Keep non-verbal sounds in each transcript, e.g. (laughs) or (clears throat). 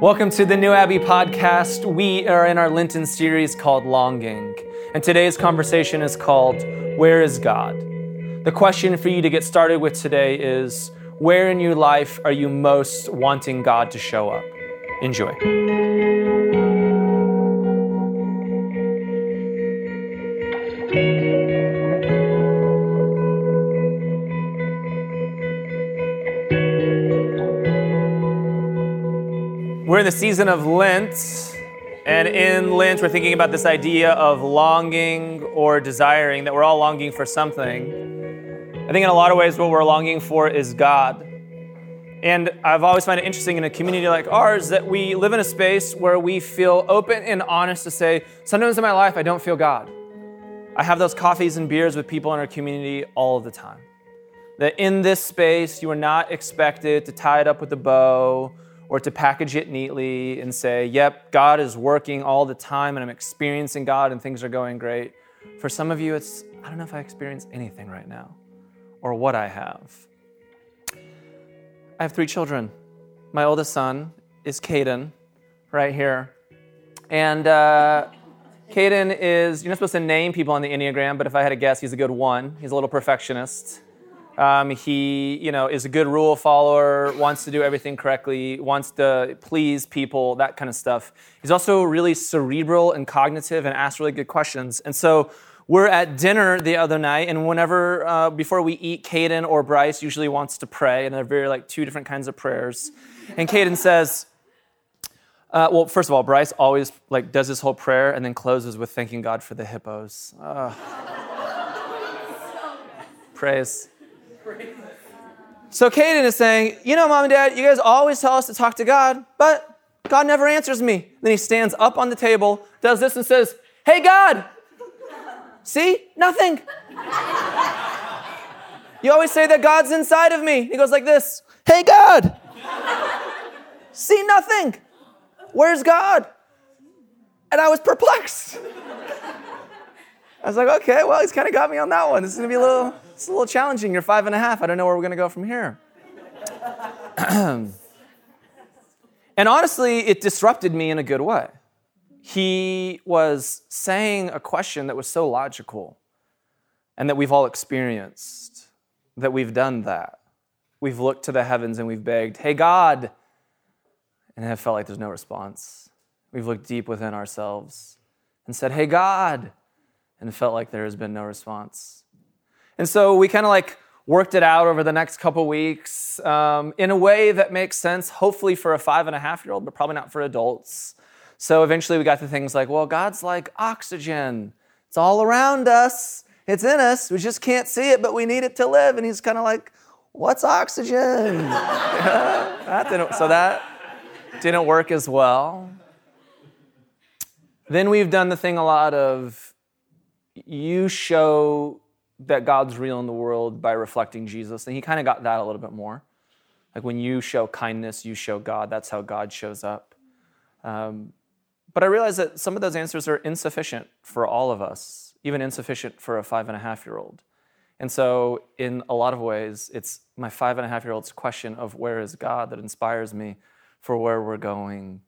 Welcome to the New Abbey podcast. We are in our Lenten series called Longing, and today's conversation is called Where is God? The question for you to get started with today is Where in your life are you most wanting God to show up? Enjoy. In the season of Lent, and in Lent, we're thinking about this idea of longing or desiring, that we're all longing for something. I think in a lot of ways, what we're longing for is God. And I've always found it interesting in a community like ours that we live in a space where we feel open and honest to say, sometimes in my life, I don't feel God. I have those coffees and beers with people in our community all the time. That in this space, you are not expected to tie it up with a bow or to package it neatly and say, yep, God is working all the time and I'm experiencing God and things are going great. For some of you, it's, I don't know if I experience anything right now or what I have. I have three children. My oldest son is Caden, right here. And uh, Caden is, you're not supposed to name people on the Enneagram, but if I had to guess, he's a good one. He's a little perfectionist. Um, he, you know, is a good rule follower, wants to do everything correctly, wants to please people, that kind of stuff. He's also really cerebral and cognitive and asks really good questions. And so we're at dinner the other night, and whenever uh, before we eat, Caden or Bryce usually wants to pray, and they're very like two different kinds of prayers. And Caden says, uh, well, first of all, Bryce always like does his whole prayer and then closes with thanking God for the hippos. Uh, (laughs) praise. So Caden is saying, You know, mom and dad, you guys always tell us to talk to God, but God never answers me. Then he stands up on the table, does this, and says, Hey, God, see? Nothing. You always say that God's inside of me. He goes like this Hey, God, see nothing. Where's God? And I was perplexed. I was like, okay, well, he's kind of got me on that one. This is gonna be a little, it's a little challenging. You're five and a half. I don't know where we're gonna go from here. (clears throat) and honestly, it disrupted me in a good way. He was saying a question that was so logical and that we've all experienced, that we've done that. We've looked to the heavens and we've begged, hey, God, and have felt like there's no response. We've looked deep within ourselves and said, hey, God, and felt like there has been no response. And so we kind of like worked it out over the next couple weeks um, in a way that makes sense, hopefully for a five and a half year old, but probably not for adults. So eventually we got to things like, well, God's like oxygen. It's all around us. It's in us. We just can't see it, but we need it to live. And he's kind of like, what's oxygen? (laughs) that didn't, so that didn't work as well. Then we've done the thing a lot of you show that God's real in the world by reflecting Jesus. And he kind of got that a little bit more. Like when you show kindness, you show God. That's how God shows up. Um, but I realize that some of those answers are insufficient for all of us, even insufficient for a five and a half year old. And so, in a lot of ways, it's my five and a half year old's question of where is God that inspires me for where we're going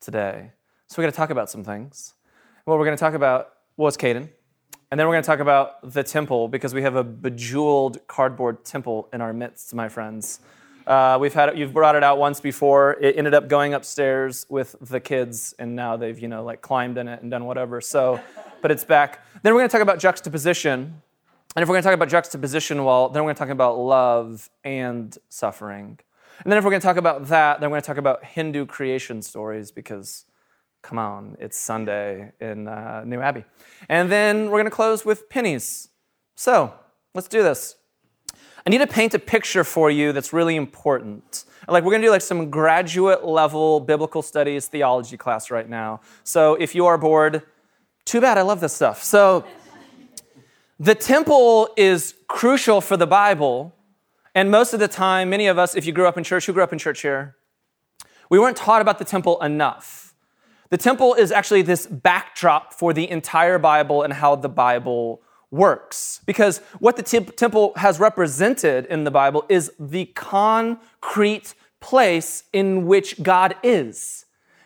today. So, we're going to talk about some things. What we're going to talk about was Caden. And then we're going to talk about the temple because we have a bejeweled cardboard temple in our midst, my friends. Uh, we've had it, you've brought it out once before. It ended up going upstairs with the kids, and now they've you know like climbed in it and done whatever. So, but it's back. Then we're going to talk about juxtaposition, and if we're going to talk about juxtaposition, well, then we're going to talk about love and suffering. And then if we're going to talk about that, then we're going to talk about Hindu creation stories because Come on, it's Sunday in uh, New Abbey. And then we're going to close with pennies. So let's do this. I need to paint a picture for you that's really important. Like we're going to do like some graduate level biblical studies theology class right now. So if you are bored, too bad. I love this stuff. So the temple is crucial for the Bible. And most of the time, many of us, if you grew up in church, who grew up in church here? We weren't taught about the temple enough. The temple is actually this backdrop for the entire Bible and how the Bible works. Because what the temple has represented in the Bible is the concrete place in which God is.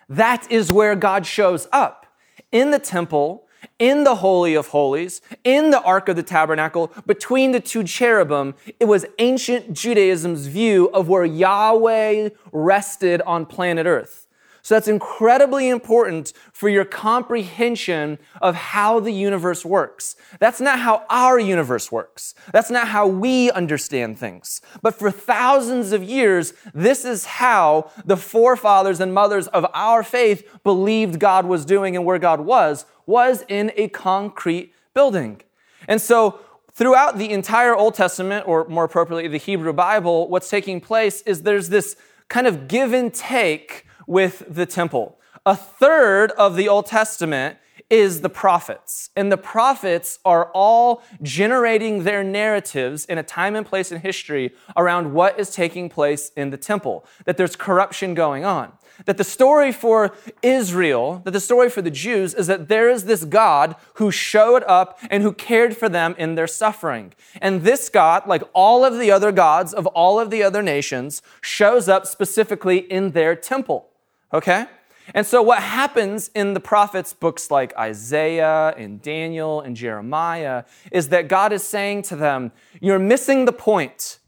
That is where God shows up in the temple, in the Holy of Holies, in the Ark of the Tabernacle, between the two cherubim. It was ancient Judaism's view of where Yahweh rested on planet Earth. So that's incredibly important for your comprehension of how the universe works. That's not how our universe works. That's not how we understand things. But for thousands of years, this is how the forefathers and mothers of our faith believed God was doing and where God was, was in a concrete building. And so throughout the entire Old Testament, or more appropriately, the Hebrew Bible, what's taking place is there's this kind of give and take with the temple. A third of the Old Testament is the prophets. And the prophets are all generating their narratives in a time and place in history around what is taking place in the temple, that there's corruption going on. That the story for Israel, that the story for the Jews is that there is this God who showed up and who cared for them in their suffering. And this God, like all of the other gods of all of the other nations, shows up specifically in their temple. Okay? And so, what happens in the prophets' books like Isaiah and Daniel and Jeremiah is that God is saying to them, You're missing the point.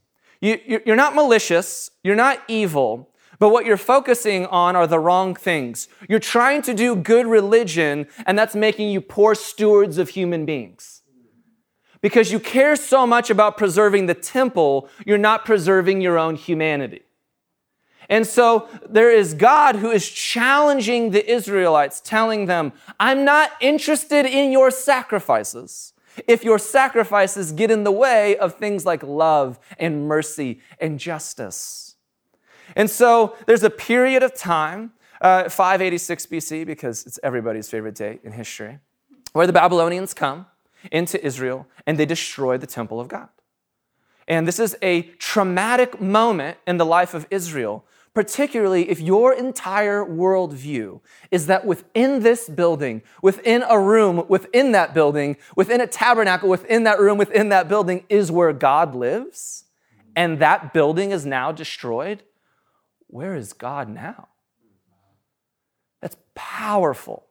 You, are not malicious, you're not evil, but what you're focusing on are the wrong things. You're trying to do good religion, and that's making you poor stewards of human beings. Because you care so much about preserving the temple, you're not preserving your own humanity. And so there is God who is challenging the Israelites, telling them, I'm not interested in your sacrifices. If your sacrifices get in the way of things like love and mercy and justice. And so there's a period of time, uh, 586 BC, because it's everybody's favorite date in history, where the Babylonians come into Israel and they destroy the temple of God. And this is a traumatic moment in the life of Israel particularly if your entire worldview is that within this building, within a room, within that building, within a tabernacle, within that room, within that building is where God lives, and that building is now destroyed, where is God now? That's powerful.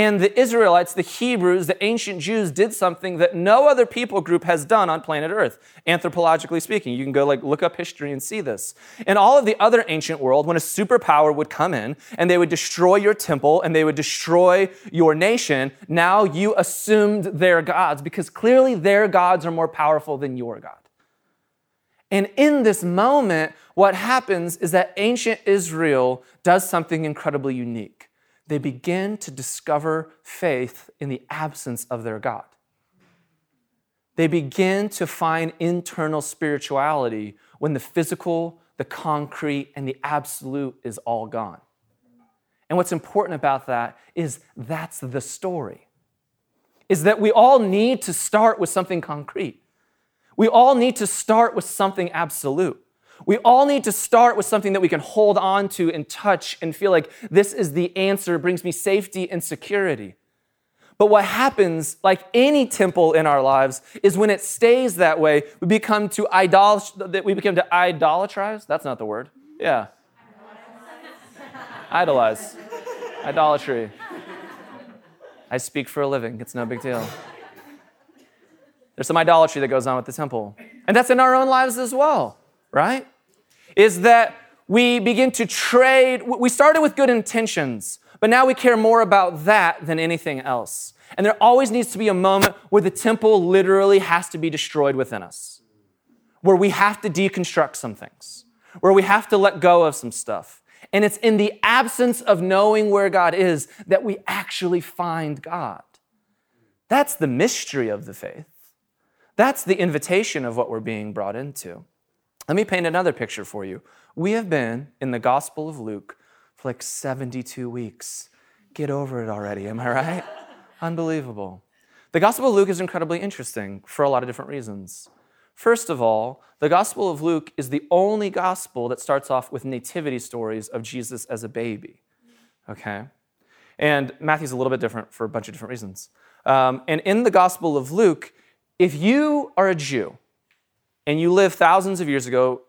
And the Israelites, the Hebrews, the ancient Jews did something that no other people group has done on planet Earth, anthropologically speaking. You can go like look up history and see this. In all of the other ancient world, when a superpower would come in and they would destroy your temple and they would destroy your nation, now you assumed their gods because clearly their gods are more powerful than your God. And in this moment, what happens is that ancient Israel does something incredibly unique they begin to discover faith in the absence of their God. They begin to find internal spirituality when the physical, the concrete, and the absolute is all gone. And what's important about that is that's the story. Is that we all need to start with something concrete. We all need to start with something absolute. We all need to start with something that we can hold on to and touch and feel like this is the answer, it brings me safety and security. But what happens, like any temple in our lives, is when it stays that way, we become to idol that we become to idolatrize. That's not the word. Yeah. Idolize. Idolatry. I speak for a living. It's no big deal. There's some idolatry that goes on with the temple. And that's in our own lives as well right? Is that we begin to trade. We started with good intentions, but now we care more about that than anything else. And there always needs to be a moment where the temple literally has to be destroyed within us, where we have to deconstruct some things, where we have to let go of some stuff. And it's in the absence of knowing where God is that we actually find God. That's the mystery of the faith. That's the invitation of what we're being brought into. Let me paint another picture for you. We have been in the Gospel of Luke for like 72 weeks. Get over it already, am I right? (laughs) Unbelievable. The Gospel of Luke is incredibly interesting for a lot of different reasons. First of all, the Gospel of Luke is the only gospel that starts off with nativity stories of Jesus as a baby. Okay? And Matthew's a little bit different for a bunch of different reasons. Um, and in the Gospel of Luke, if you are a Jew, and you live thousands of years ago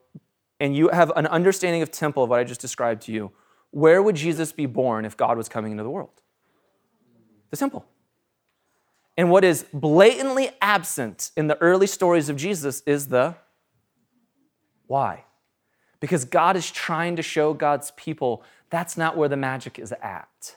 and you have an understanding of temple of what I just described to you, where would Jesus be born if God was coming into the world? The temple. And what is blatantly absent in the early stories of Jesus is the why. Because God is trying to show God's people that's not where the magic is at.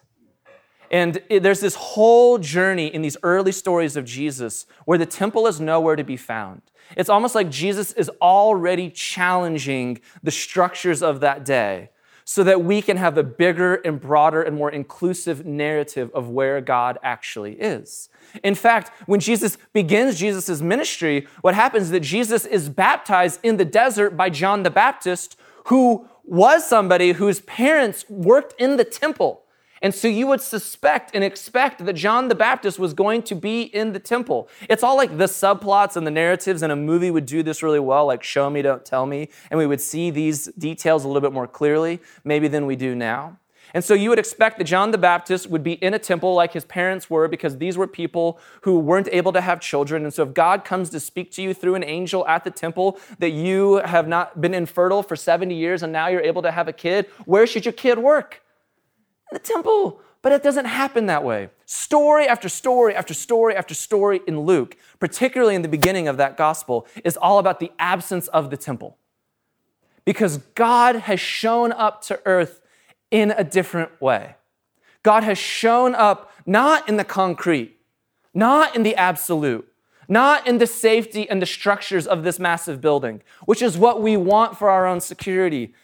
And it, there's this whole journey in these early stories of Jesus where the temple is nowhere to be found. It's almost like Jesus is already challenging the structures of that day so that we can have a bigger and broader and more inclusive narrative of where God actually is. In fact, when Jesus begins Jesus' ministry, what happens is that Jesus is baptized in the desert by John the Baptist, who was somebody whose parents worked in the temple. And so you would suspect and expect that John the Baptist was going to be in the temple. It's all like the subplots and the narratives, and a movie would do this really well, like Show Me, Don't Tell Me. And we would see these details a little bit more clearly, maybe than we do now. And so you would expect that John the Baptist would be in a temple like his parents were because these were people who weren't able to have children. And so if God comes to speak to you through an angel at the temple that you have not been infertile for 70 years and now you're able to have a kid, where should your kid work? The temple. But it doesn't happen that way. Story after story after story after story in Luke, particularly in the beginning of that gospel, is all about the absence of the temple. Because God has shown up to earth in a different way. God has shown up not in the concrete, not in the absolute, not in the safety and the structures of this massive building, which is what we want for our own security,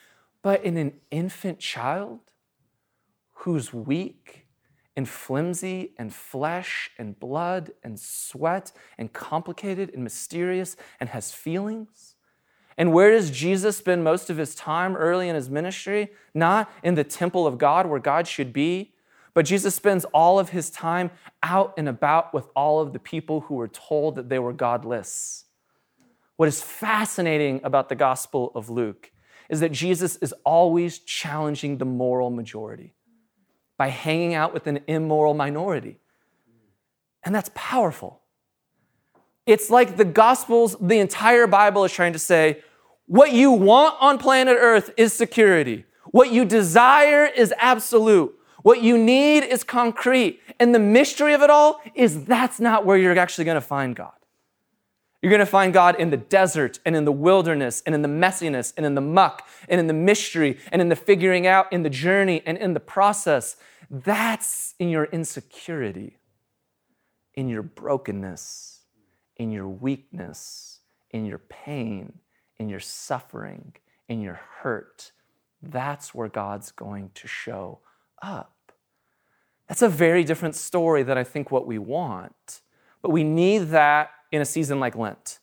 but in an infant child who's weak and flimsy and flesh and blood and sweat and complicated and mysterious and has feelings? And where does Jesus spend most of his time early in his ministry? Not in the temple of God where God should be, but Jesus spends all of his time out and about with all of the people who were told that they were godless. What is fascinating about the Gospel of Luke is that Jesus is always challenging the moral majority by hanging out with an immoral minority. And that's powerful. It's like the Gospels, the entire Bible is trying to say what you want on planet Earth is security, what you desire is absolute. What you need is concrete. And the mystery of it all is that's not where you're actually going to find God. You're going to find God in the desert and in the wilderness and in the messiness and in the muck and in the mystery and in the figuring out, in the journey and in the process. That's in your insecurity, in your brokenness, in your weakness, in your pain, in your suffering, in your hurt. That's where God's going to show up. That's a very different story than I think what we want. But we need that in a season like Lent.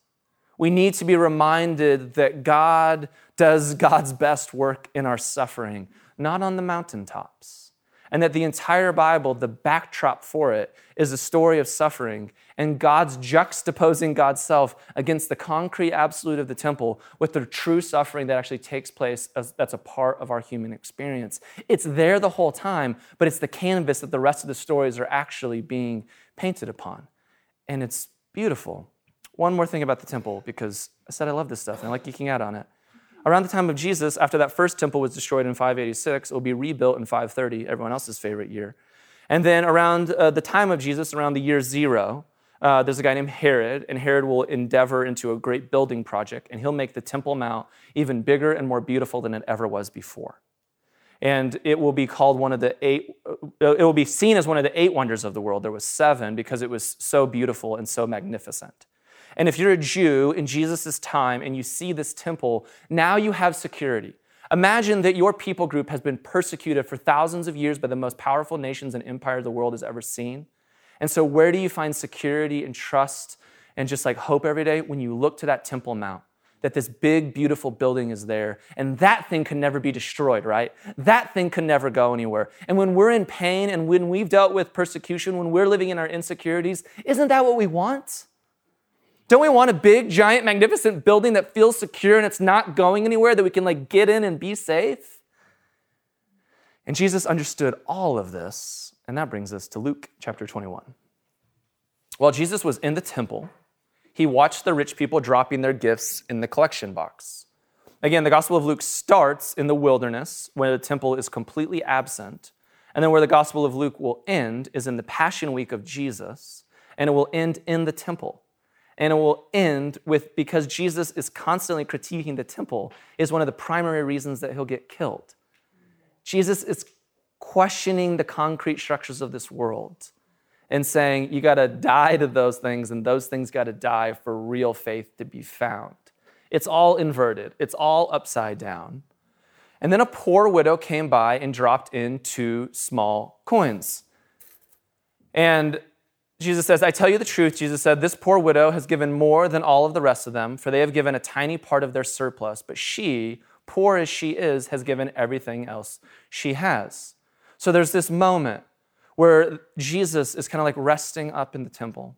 We need to be reminded that God does God's best work in our suffering, not on the mountaintops and that the entire Bible, the backdrop for it, is a story of suffering and God's juxtaposing God's self against the concrete absolute of the temple with the true suffering that actually takes place as, that's a part of our human experience. It's there the whole time, but it's the canvas that the rest of the stories are actually being painted upon. And it's beautiful. One more thing about the temple, because I said I love this stuff and I like geeking out on it. Around the time of Jesus, after that first temple was destroyed in 586, it will be rebuilt in 530, everyone else's favorite year. And then around uh, the time of Jesus, around the year zero, uh, there's a guy named Herod, and Herod will endeavor into a great building project, and he'll make the Temple Mount even bigger and more beautiful than it ever was before. And it will be called one of the eight, uh, it will be seen as one of the eight wonders of the world. There was seven because it was so beautiful and so magnificent. And if you're a Jew in Jesus' time and you see this temple, now you have security. Imagine that your people group has been persecuted for thousands of years by the most powerful nations and empires the world has ever seen. And so, where do you find security and trust and just like hope every day? When you look to that Temple Mount, that this big, beautiful building is there, and that thing can never be destroyed, right? That thing can never go anywhere. And when we're in pain and when we've dealt with persecution, when we're living in our insecurities, isn't that what we want? Don't we want a big, giant, magnificent building that feels secure and it's not going anywhere, that we can like get in and be safe? And Jesus understood all of this, and that brings us to Luke chapter 21. While Jesus was in the temple, he watched the rich people dropping their gifts in the collection box. Again, the Gospel of Luke starts in the wilderness where the temple is completely absent. And then where the Gospel of Luke will end is in the Passion Week of Jesus, and it will end in the temple. And it will end with because Jesus is constantly critiquing the temple, is one of the primary reasons that he'll get killed. Jesus is questioning the concrete structures of this world and saying, you got to die to those things, and those things got to die for real faith to be found. It's all inverted, it's all upside down. And then a poor widow came by and dropped in two small coins. And Jesus says, I tell you the truth, Jesus said, this poor widow has given more than all of the rest of them, for they have given a tiny part of their surplus, but she, poor as she is, has given everything else she has. So there's this moment where Jesus is kind of like resting up in the temple.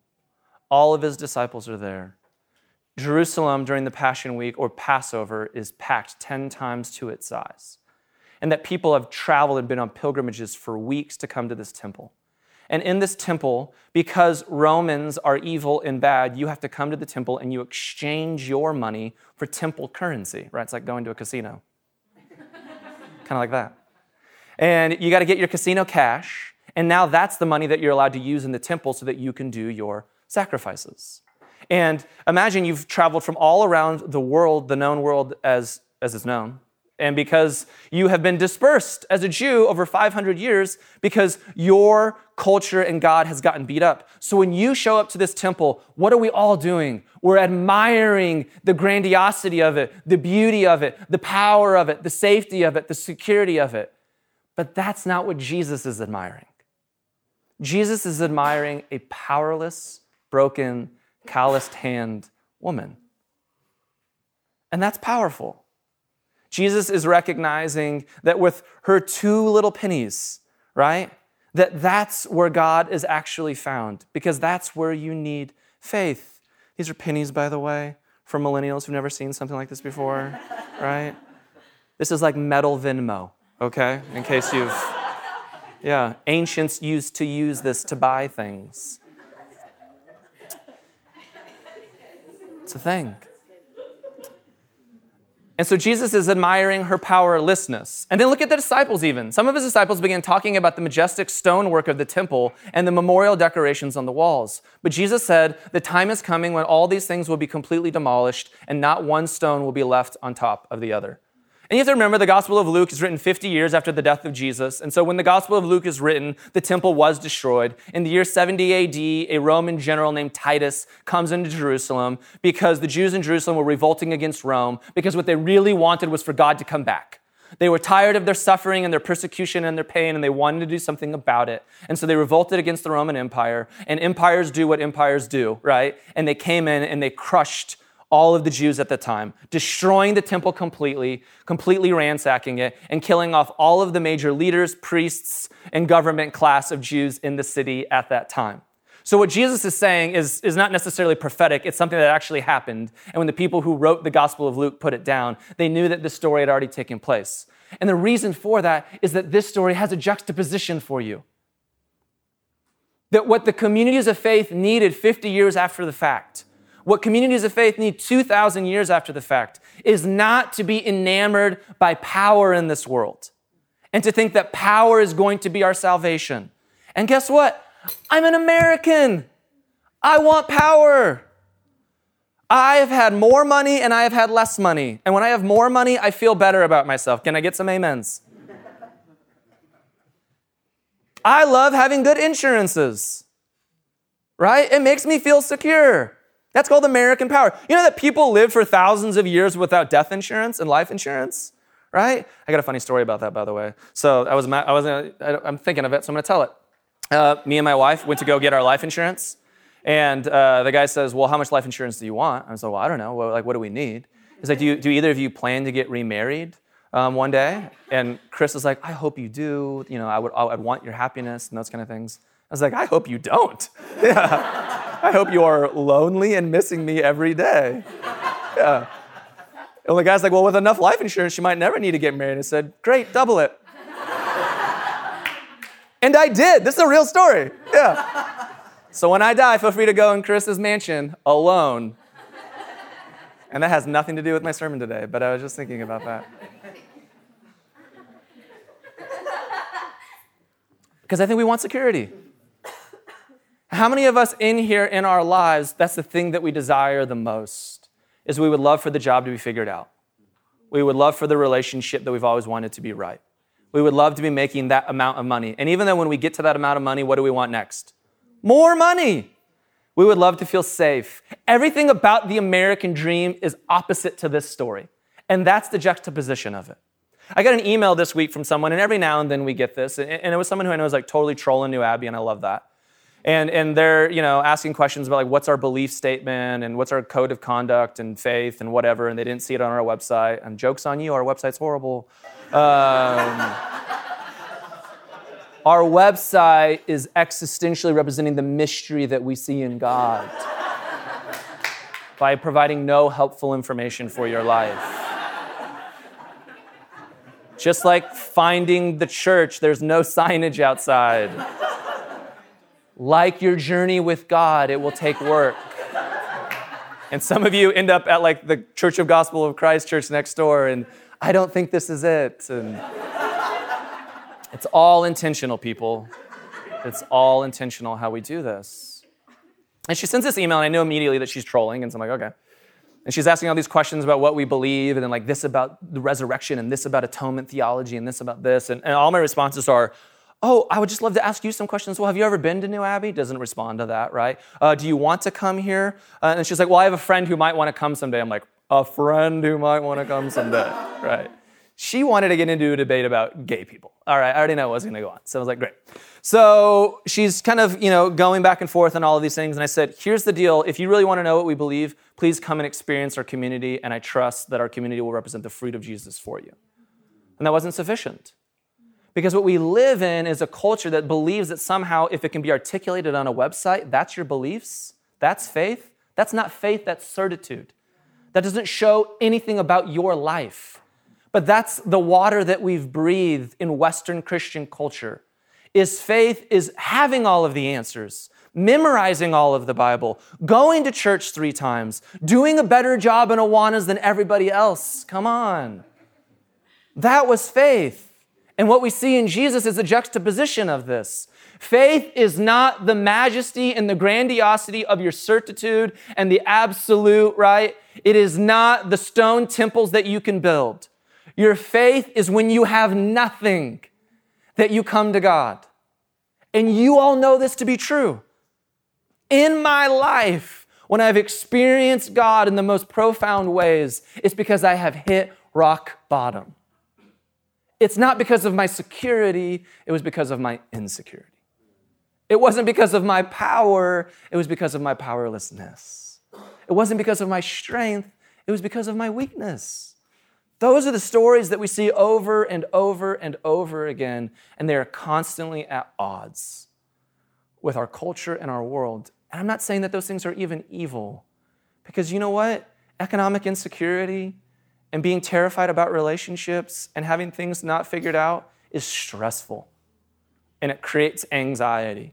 All of his disciples are there. Jerusalem during the Passion Week or Passover is packed 10 times to its size. And that people have traveled and been on pilgrimages for weeks to come to this temple. And in this temple, because Romans are evil and bad, you have to come to the temple and you exchange your money for temple currency, right? It's like going to a casino. (laughs) kind of like that. And you got to get your casino cash, and now that's the money that you're allowed to use in the temple so that you can do your sacrifices. And imagine you've traveled from all around the world, the known world as, as is known, and because you have been dispersed as a Jew over 500 years because your culture and God has gotten beat up. So when you show up to this temple, what are we all doing? We're admiring the grandiosity of it, the beauty of it, the power of it, the safety of it, the security of it. But that's not what Jesus is admiring. Jesus is admiring a powerless, broken, calloused hand woman. And that's powerful. Jesus is recognizing that with her two little pennies, right? That that's where God is actually found because that's where you need faith. These are pennies, by the way, for millennials who've never seen something like this before, (laughs) right? This is like metal Venmo, okay? In case you've, yeah, ancients used to use this to buy things. It's a thing. And so Jesus is admiring her powerlessness. And then look at the disciples, even. Some of his disciples began talking about the majestic stonework of the temple and the memorial decorations on the walls. But Jesus said, The time is coming when all these things will be completely demolished and not one stone will be left on top of the other. And you have to remember the Gospel of Luke is written 50 years after the death of Jesus. And so when the Gospel of Luke is written, the temple was destroyed. In the year 70 AD, a Roman general named Titus comes into Jerusalem because the Jews in Jerusalem were revolting against Rome because what they really wanted was for God to come back. They were tired of their suffering and their persecution and their pain, and they wanted to do something about it. And so they revolted against the Roman Empire. And empires do what empires do, right? And they came in and they crushed all of the Jews at the time, destroying the temple completely, completely ransacking it, and killing off all of the major leaders, priests, and government class of Jews in the city at that time. So, what Jesus is saying is, is not necessarily prophetic, it's something that actually happened. And when the people who wrote the Gospel of Luke put it down, they knew that this story had already taken place. And the reason for that is that this story has a juxtaposition for you. That what the communities of faith needed 50 years after the fact what communities of faith need 2,000 years after the fact is not to be enamored by power in this world and to think that power is going to be our salvation. And guess what? I'm an American. I want power. I have had more money and I have had less money. And when I have more money, I feel better about myself. Can I get some amens? I love having good insurances, right? It makes me feel secure. That's called American power. You know that people live for thousands of years without death insurance and life insurance, right? I got a funny story about that, by the way. So I was, I was, I'm thinking of it, so I'm going to tell it. Uh, me and my wife went to go get our life insurance, and uh, the guy says, "Well, how much life insurance do you want?" I was like, "Well, I don't know. Well, like, what do we need?" He's like, "Do, you, do either of you plan to get remarried um, one day?" And Chris is like, "I hope you do. You know, I would, I would want your happiness and those kind of things." I was like, "I hope you don't." (laughs) yeah. I hope you are lonely and missing me every day. Yeah. And the guy's like, well, with enough life insurance, you might never need to get married. I said, great, double it. and I did. This is a real story. Yeah. So when I die, feel free to go in Chris's mansion alone. And that has nothing to do with my sermon today, but I was just thinking about that. (laughs) Because I think we want security. How many of us in here in our lives, that's the thing that we desire the most, is we would love for the job to be figured out. We would love for the relationship that we've always wanted to be right. We would love to be making that amount of money. And even then, when we get to that amount of money, what do we want next? More money. We would love to feel safe. Everything about the American dream is opposite to this story. And that's the juxtaposition of it. I got an email this week from someone, and every now and then we get this, and it was someone who I know is like totally trolling New Abbey, and I love that. And, and they're you know asking questions about like what's our belief statement and what's our code of conduct and faith and whatever, and they didn't see it on our website. And jokes on you, our website's horrible. Um, (laughs) our website is existentially representing the mystery that we see in God by providing no helpful information for your life. Just like finding the church, there's no signage outside. Like your journey with God, it will take work. And some of you end up at like the Church of Gospel of Christ church next door, and I don't think this is it. And it's all intentional, people. It's all intentional how we do this. And she sends this email, and I know immediately that she's trolling, and so I'm like, okay. And she's asking all these questions about what we believe, and then like this about the resurrection, and this about atonement theology, and this about this. And, and all my responses are, oh, I would just love to ask you some questions. Well, have you ever been to New Abbey? Doesn't respond to that, right? Uh, do you want to come here? Uh, and she's like, well, I have a friend who might want to come someday. I'm like, a friend who might want to come someday, (laughs) right? She wanted to get into a debate about gay people. All right, I already know was going to go on. So I was like, great. So she's kind of, you know, going back and forth on all of these things. And I said, here's the deal. If you really want to know what we believe, please come and experience our community. And I trust that our community will represent the fruit of Jesus for you. And that wasn't sufficient. Because what we live in is a culture that believes that somehow, if it can be articulated on a website, that's your beliefs, that's faith. That's not faith, that's certitude. That doesn't show anything about your life. But that's the water that we've breathed in Western Christian culture. Is faith is having all of the answers, memorizing all of the Bible, going to church three times, doing a better job in Awanas than everybody else. Come on. That was faith. And what we see in Jesus is a juxtaposition of this. Faith is not the majesty and the grandiosity of your certitude and the absolute, right? It is not the stone temples that you can build. Your faith is when you have nothing that you come to God. And you all know this to be true. In my life, when I've experienced God in the most profound ways, it's because I have hit rock bottom. It's not because of my security, it was because of my insecurity. It wasn't because of my power, it was because of my powerlessness. It wasn't because of my strength, it was because of my weakness. Those are the stories that we see over and over and over again, and they are constantly at odds with our culture and our world. And I'm not saying that those things are even evil, because you know what? Economic insecurity and being terrified about relationships and having things not figured out is stressful and it creates anxiety.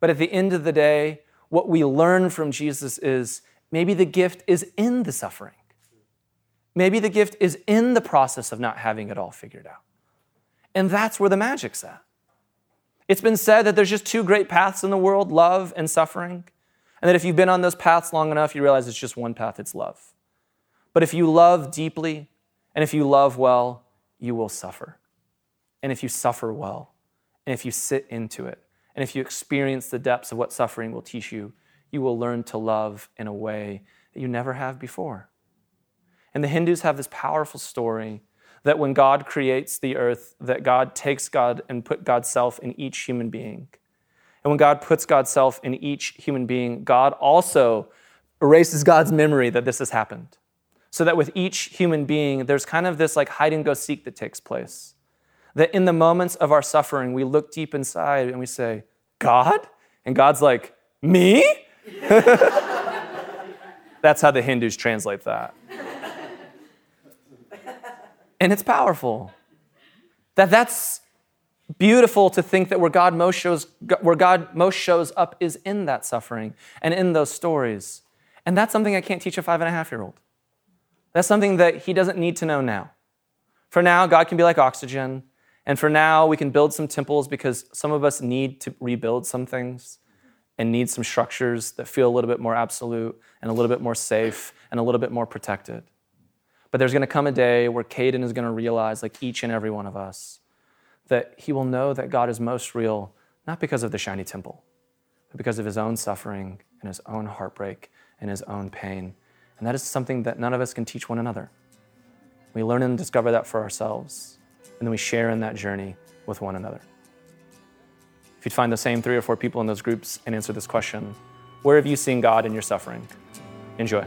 But at the end of the day, what we learn from Jesus is maybe the gift is in the suffering. Maybe the gift is in the process of not having it all figured out. And that's where the magic's at. It's been said that there's just two great paths in the world love and suffering. And that if you've been on those paths long enough, you realize it's just one path it's love. But if you love deeply and if you love well, you will suffer. And if you suffer well, and if you sit into it, and if you experience the depths of what suffering will teach you, you will learn to love in a way that you never have before. And the Hindus have this powerful story that when God creates the earth, that God takes God and put God's self in each human being. And when God puts God's self in each human being, God also erases God's memory that this has happened. So that with each human being, there's kind of this like hide and go seek that takes place. That in the moments of our suffering, we look deep inside and we say, God? And God's like, Me? (laughs) That's how the Hindus translate that. And it's powerful. That that's beautiful to think that where God most shows where God most shows up is in that suffering and in those stories. And that's something I can't teach a five and a half year old. That's something that he doesn't need to know now. For now, God can be like oxygen. And for now, we can build some temples because some of us need to rebuild some things and need some structures that feel a little bit more absolute and a little bit more safe and a little bit more protected. But there's going to come a day where Caden is going to realize, like each and every one of us, that he will know that God is most real, not because of the shiny temple, but because of his own suffering and his own heartbreak and his own pain. And that is something that none of us can teach one another. We learn and discover that for ourselves, and then we share in that journey with one another. If you'd find the same three or four people in those groups and answer this question, where have you seen God in your suffering? Enjoy.